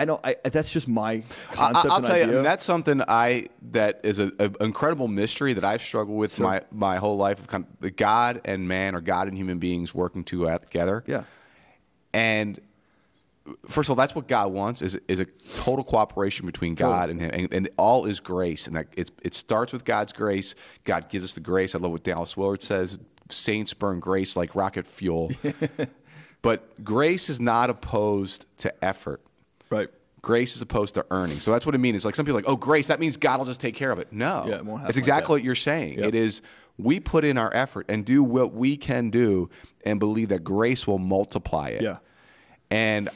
I don't. I, that's just my concept. I, will tell you, I mean, that's something I that is an incredible mystery that I've struggled with my my whole life of kind of the God and man or God and human beings working together. yeah. And first of all, that's what God wants is is a total cooperation between God and Him, and, and all is grace, and that it's, it starts with God's grace. God gives us the grace. I love what Dallas Willard says: "Saints burn grace like rocket fuel." but grace is not opposed to effort. Right. Grace is opposed to earning. So that's what it means. It's like some people are like, oh, grace, that means God will just take care of it. No. Yeah, it won't happen It's exactly that. what you're saying. Yep. It is we put in our effort and do what we can do and believe that grace will multiply it. Yeah. And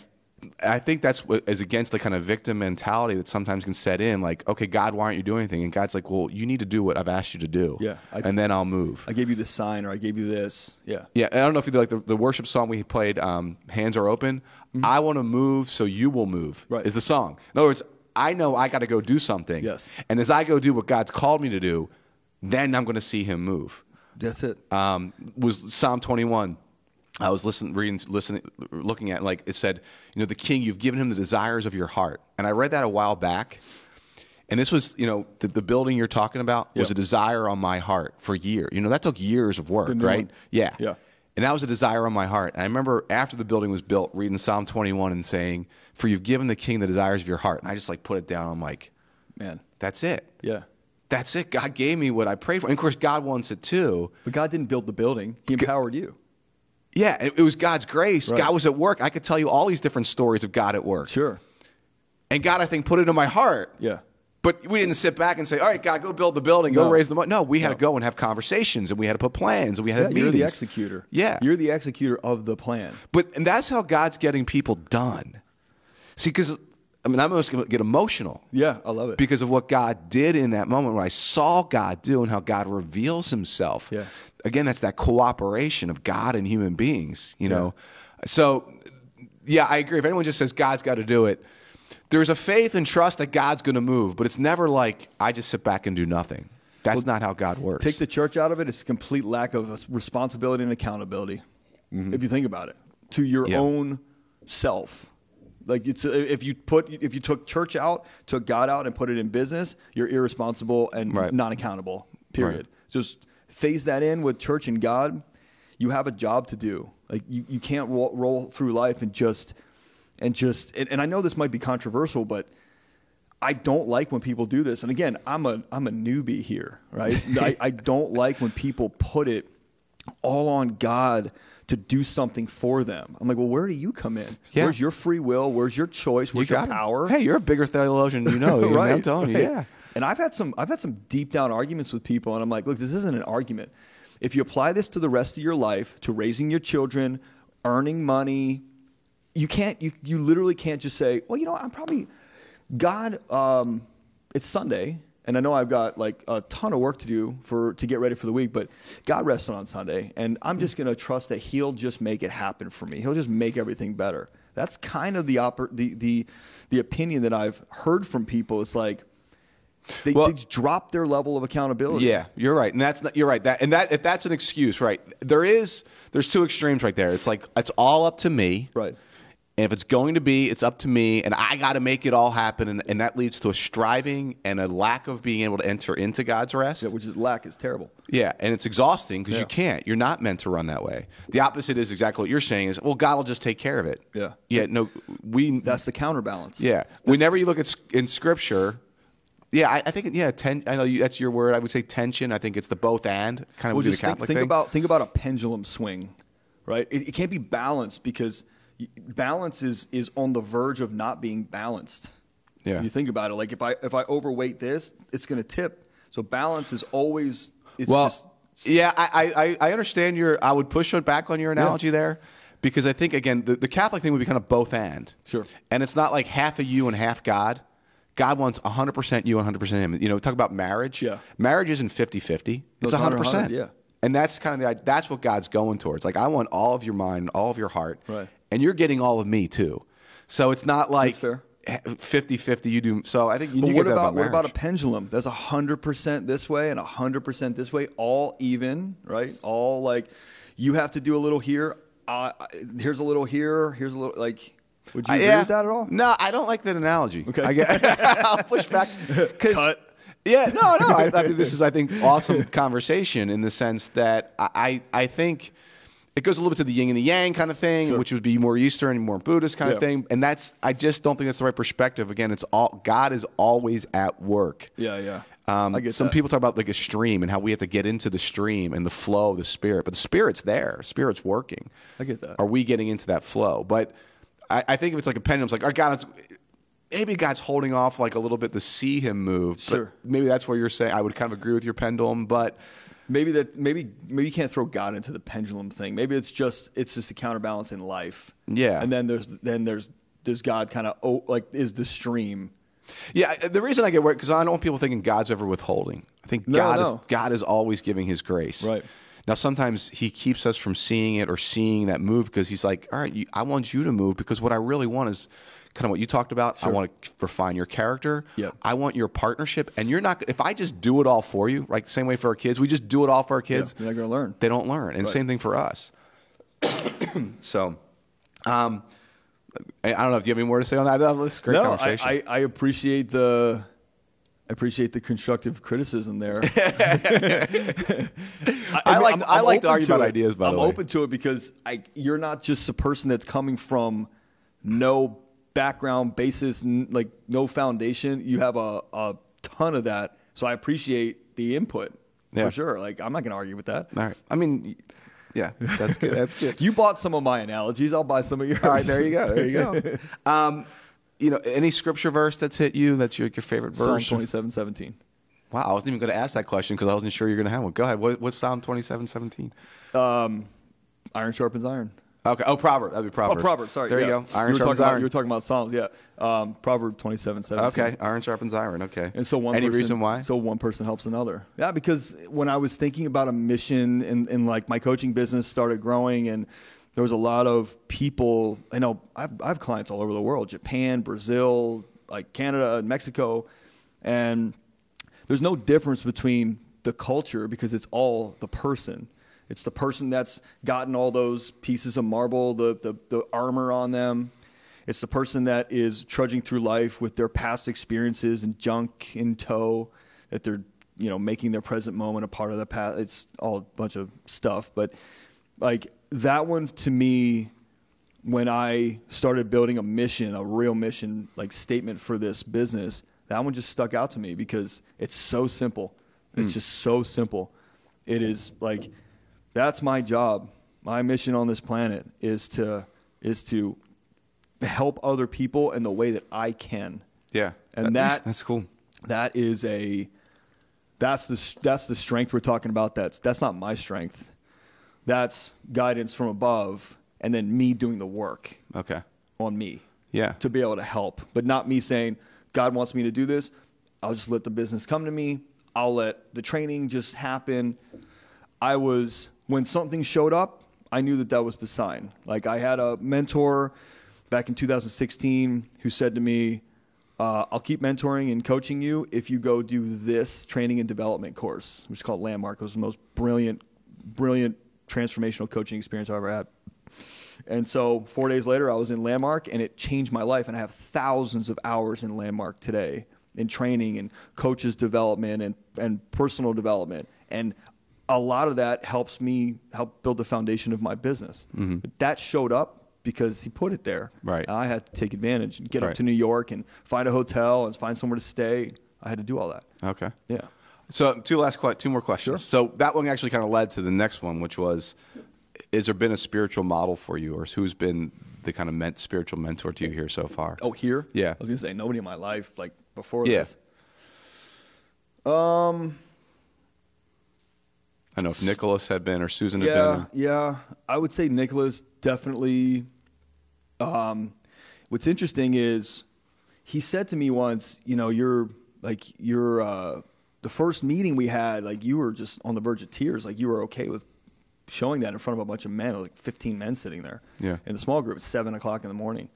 I think that's what is against the kind of victim mentality that sometimes can set in. Like, okay, God, why aren't you doing anything? And God's like, well, you need to do what I've asked you to do. Yeah, I- and then I'll move. I gave you the sign, or I gave you this. Yeah. Yeah, I don't know if you like the, the worship song we played, um, "Hands Are Open." I want to move, so you will move. Mm-hmm. Right. is the song. In other words, I know I got to go do something. Yes. and as I go do what God's called me to do, then I'm going to see Him move. That's it. Um, was Psalm 21. I was listening, reading, listening, looking at like it said, you know, the King, you've given him the desires of your heart, and I read that a while back. And this was, you know, the, the building you're talking about was a desire on my heart for years. You know, that took years of work, right? one. Yeah. Yeah. And that was a desire on my heart. And I remember after the building was built, reading Psalm 21 and saying, For you've given the king the desires of your heart. And I just like put it down. I'm like, Man. That's it. Yeah. That's it. God gave me what I prayed for. And of course, God wants it too. But God didn't build the building. He empowered you. Yeah. It, it was God's grace. Right. God was at work. I could tell you all these different stories of God at work. Sure. And God, I think, put it in my heart. Yeah. But we didn't sit back and say, all right, God, go build the building, go No. raise the money. No, we had No. to go and have conversations and we had to put plans and we had Yeah, to you're the executor. Yeah. You're the executor of the plan. But and that's how God's getting people done. See, because I mean, I'm almost going to get emotional Yeah, I love it. because of what God did in that moment when I saw God do and how God reveals Himself. Yeah. Again, that's that cooperation of God and human beings. You know, so yeah, I agree. If anyone just says God's got to do it, there's a faith and trust that God's going to move, but it's never like I just sit back and do nothing. That's not how God works. Take the church out of it, it's a complete lack of responsibility and accountability. If you think about it, to your Mm-hmm. Yeah. own self. Like it's if you put if you took church out, took God out, and put it in business, you're irresponsible and Right. non-accountable. Period. Right. Just phase that in with church and God. You have a job to do. Like you, you can't roll, roll through life and just and just and, and I know this might be controversial, but I don't like when people do this. And again, I'm a I'm a newbie here, right? I, I don't like when people put it all on God to do something for them. I'm like, well, where do you come in? Yeah. Where's your free will? Where's your choice? You Where's your got it. power? Hey, you're a bigger theologian than you know. right, I'm telling you, yeah. And I've had some I've had some deep down arguments with people, and I'm like, look, this isn't an argument. If you apply this to the rest of your life, to raising your children, earning money, you can't you you literally can't just say, well, you know, I'm probably God, um, it's Sunday, and I know I've got like a ton of work to do for to get ready for the week. But God rested on Sunday, and I'm just going to trust that He'll just make it happen for me. He'll just make everything better. That's kind of the oper- the the the opinion that I've heard from people. It's like they, Well- they drop their level of accountability. Yeah, you're right, and that's not, you're right. That and that if that's an excuse, right? There is there's two extremes right there. It's like it's all up to me, Right. And if it's going to be, it's up to me, and I got to make it all happen, and, and that leads to a striving and a lack of being able to enter into God's rest. Yeah, which is lack is terrible. Yeah, and it's exhausting because Yeah. you can't. You're not meant to run that way. The opposite is exactly what you're saying. Is well, God will just take care of it. Yeah. Yeah. No, we. That's the counterbalance. yeah. Whenever you look at in Scripture, yeah, I, I think yeah. Ten, I know you, that's your word. I would say tension. I think it's the both and kind of Well, would be the just think, think thing. about think about a pendulum swing, right? It, it can't be balanced because balance is is on the verge of not being balanced. Yeah. You think about it, like if I if I overweight this, it's going to tip. So balance is always it's well, just yeah, I, I I understand your. I would push it back on your analogy there. Because I think again, the, the Catholic thing would be kind of both and. Sure. And it's not like half of you and half God. God wants 100% you, 100% him. You know, talk about marriage. Yeah. Marriage isn't 50-50. It's it's 100, 100%. yeah. And that's kind of the that's what God's going towards. Like I want all of your mind, all of your heart. Right. And you're getting all of me too. So it's not like fair. 50-50 you do. So I think you But need what get about, about what about a pendulum? Hundred percent this way and hundred percent this way, all even, right? All like you have to do a little here. Uh, here's a little here. Here's a little like. Would you agree with that at all? No, I don't like that analogy. Okay. I get, I'll push back. 'cause- Cut. Yeah, no, no. I, I mean, this is, I think, awesome conversation in the sense that I I think it goes a little bit to the yin and the yang kind of thing, Sure. which would be more Eastern, and more Buddhist kind of thing. And that's, I just don't think that's the right perspective. Again, it's all God is always at work. Yeah, yeah. Um, I get some that. people talk about like a stream and how we have to get into the stream and the flow of the spirit, but the spirit's there. Spirit's working. I get that. Are we getting into that flow? But I, I think if it's like a pendulum, it's like, right, God, it's, maybe God's holding off like a little bit to see him move. but Sure. maybe that's where you're saying. I would kind of agree with your pendulum, but Maybe that maybe maybe you can't throw God into the pendulum thing. Maybe it's just it's just a counterbalance in life. Yeah. And then there's then there's there's God kind of oh, like is the stream. yeah, the reason I get worried because I don't want people thinking God's ever withholding. I think No, God no. is God is always giving His grace. Right. Now, sometimes He keeps us from seeing it or seeing that move because He's like, all right, you, I want you to move because what I really want is kind of what you talked about. I want to refine your character. Yep. I want your partnership, and you're not. If I just do it all for you, like the same way for our kids, we just do it all for our kids. They're not gonna learn. They don't learn, and same thing for us. so, um, I I don't know if you have any more to say on that. That was a great no, I, conversation. I, I appreciate the I appreciate the constructive criticism there. I like- I'm- I I'm like to argue about it. ideas, by the I'm open to it because I, you're not just a person that's coming from no background basis, n- like no foundation. You have a, a ton of that, so I appreciate the input Yeah. for sure. Like I'm not going to argue with that. all right. I mean, yeah, that's good. That's good. You bought some of my analogies. I'll buy some of yours. All right, there you go. There you go. Um, you know, any scripture verse that's hit you that's your, your favorite Psalm verse? 27, 17. Wow, I wasn't even going to ask that question because I wasn't sure you're going to have one. Go ahead. What, what's Psalm 27, 17? Um, iron sharpens iron. Okay. Oh, Proverb. That'd be Proverbs. Oh, Proverbs. Sorry. There yeah. you go. Iron you were sharpens talking About, iron. you were talking about Psalms. Yeah. Um, Proverb 27, 17. okay. Iron sharpens iron. Okay. And so one Any person, reason why? So one person helps another. Yeah, because when I was thinking about a mission and, and like my coaching business started growing and there was a lot of people, I know I've, I have clients all over the world, Japan, Brazil, like Canada, and Mexico. And there's no difference between the culture because it's all the person. It's the person that's gotten all those pieces of marble, the, the, the armor on them. It's the person that is trudging through life with their past experiences and junk in tow, that they're you know making their present moment a part of the past. It's all a bunch of stuff, but like that one to me, when I started building a mission, a real mission like statement for this business, that one just stuck out to me because it's so simple. It's hmm. just so simple. It is like that's my job. My mission on this planet is to is to help other people in the way that I can. yeah. And that that's cool. that is a that's the that's the strength we're talking about. That's that's not my strength. That's guidance from above, and then me doing the work Okay. on me Yeah. to be able to help, but not me saying God wants me to do this, I'll just let the business come to me. I'll let the training just happen. I was when something showed up, I knew that that was the sign. Like I had a mentor back in 2016 who said to me, uh, "I'll keep mentoring and coaching you if you go do this training and development course, which is called Landmark. It was the most brilliant, brilliant transformational coaching experience I've ever had." And so four days later, I was in Landmark, and it changed my life. And I have thousands of hours in Landmark today in training and coaches development and, and personal development. And a lot of that helps me help build the foundation of my business. Mm-hmm. That showed up because he put it there. Right. I had to take advantage and get Right. up to New York and find a hotel and find somewhere to stay. I had to do all that. Okay. Yeah. So two last two more questions. So that one actually kind of led to the next one, which was: Is there been a spiritual model for you, or who's been the kind of meant spiritual mentor to you here so far? Oh, here? Yeah. I was gonna say nobody in my life like before Yeah. this. Um. I know if Nicholas had been or Susan had Yeah, been. yeah. I would say Nicholas definitely. Um, what's interesting is he said to me once, you know, you're like you're uh, the first meeting we had, like you were just on the verge of tears, like you were okay with showing that in front of a bunch of men, like 15 men sitting there, Yeah. in the small group, at seven o'clock in the morning.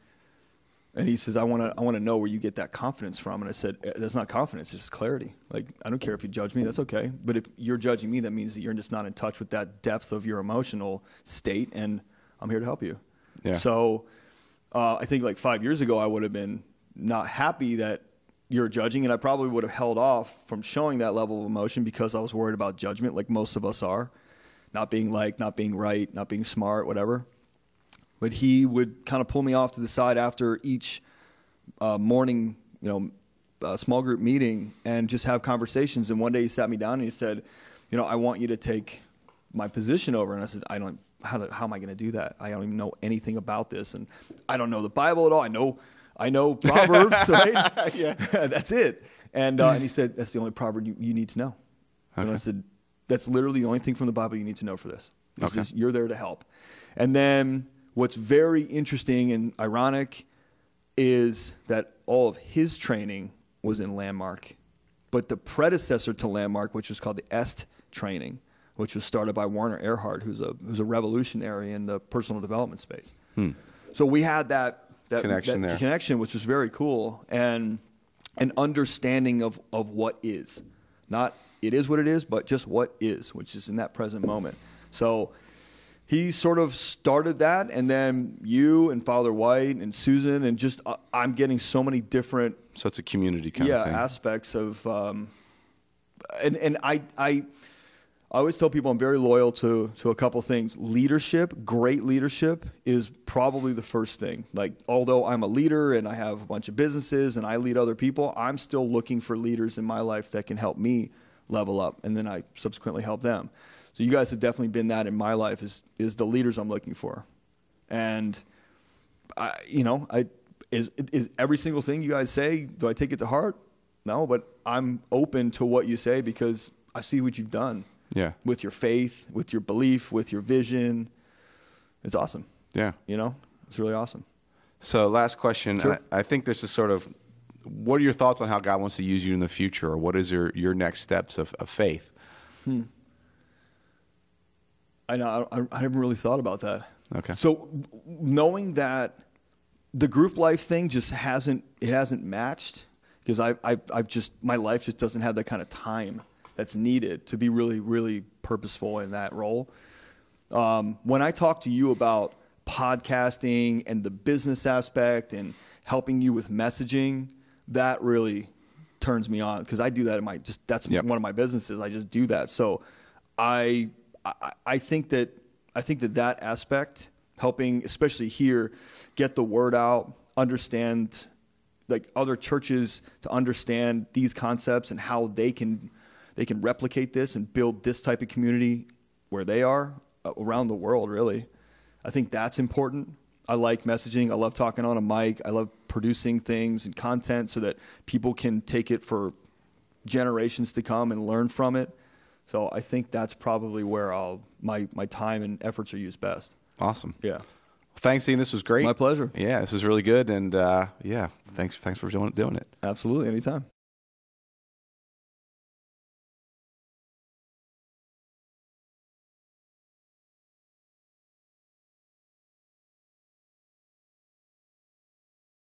And he says, "I want to, I want to know where you get that confidence from." And I said, "Eh, "That's not confidence; it's just clarity. Like I don't care if you judge me; that's okay. But if you're judging me, that means that you're just not in touch with that depth of your emotional state, and I'm here to help you." Yeah. So, uh, I think like five years ago, I would have been not happy that you're judging, and I probably would have held off from showing that level of emotion because I was worried about judgment, like most of us are, not being liked, not being right, not being smart, whatever but he would kind of pull me off to the side after each uh, morning, you know, uh, small group meeting and just have conversations. And one day he sat me down and he said, "You know, I want you to take my position over." And I said, "I don't. How, do, how am I going to do that? I don't even know anything about this, and I don't know the Bible at all. I know, I know Proverbs, right? yeah, that's it." And uh, and he said, "That's the only proverb you, you need to know." And I said, "That's literally the only thing from the Bible you need to know for this. This Okay. is you're there to help." And then what's very interesting and ironic is that all of his training was in Landmark, but the predecessor to Landmark, which was called the EST training, which was started by Werner Erhard, who's a who's a revolutionary in the personal development space. Hmm. So we had that that Connection that there. connection, which was very cool, and an understanding of of what is, not it is what it is, but just what is, which is in that present moment. So he sort of started that, and then you and Father White and Susan, and just uh, I'm getting so many different So it's a community kind yeah of thing. aspects of, um, and and I I. I always tell people I'm very loyal to to a couple things. Leadership, great leadership is probably the first thing. Like although I'm a leader and I have a bunch of businesses and I lead other people, I'm still looking for leaders in my life that can help me level up and then I subsequently help them. So you guys have definitely been that in my life is is the leaders I'm looking for. And I you know, I is is every single thing you guys say, do I take it to heart? No, but I'm open to what you say because I see what you've done Yeah. with your faith, with your belief, with your vision. It's awesome. Yeah. You know, it's really awesome. So last question. Sure. I, I think this is sort of what are your thoughts on how God wants to use you in the future, or what is your, your next steps of, of faith? Hmm. I know. I, I haven't really thought about that. Okay. So knowing that the group life thing just hasn't it hasn't matched because I I've, I've just my life just doesn't have that kind of time that's needed to be really really purposeful in that role. Um, when I talk to you about podcasting and the business aspect and helping you with messaging, that really turns me on because I do that in my just that's Yep. one of my businesses. I just do that. So I I, I think that I think that that aspect helping especially here get the word out, understand like other churches to understand these concepts and how they can they can replicate this and build this type of community where they are uh, around the world really. I think that's important. I like messaging. I love talking on a mic. I love producing things and content so that people can take it for generations to come and learn from it so i think that's probably where i'll my my time and efforts are used best Awesome. yeah Thanks, Ian. This was great. My pleasure. Yeah, this was really good, and uh, yeah, thanks. Thanks for doing doing it. Absolutely, anytime.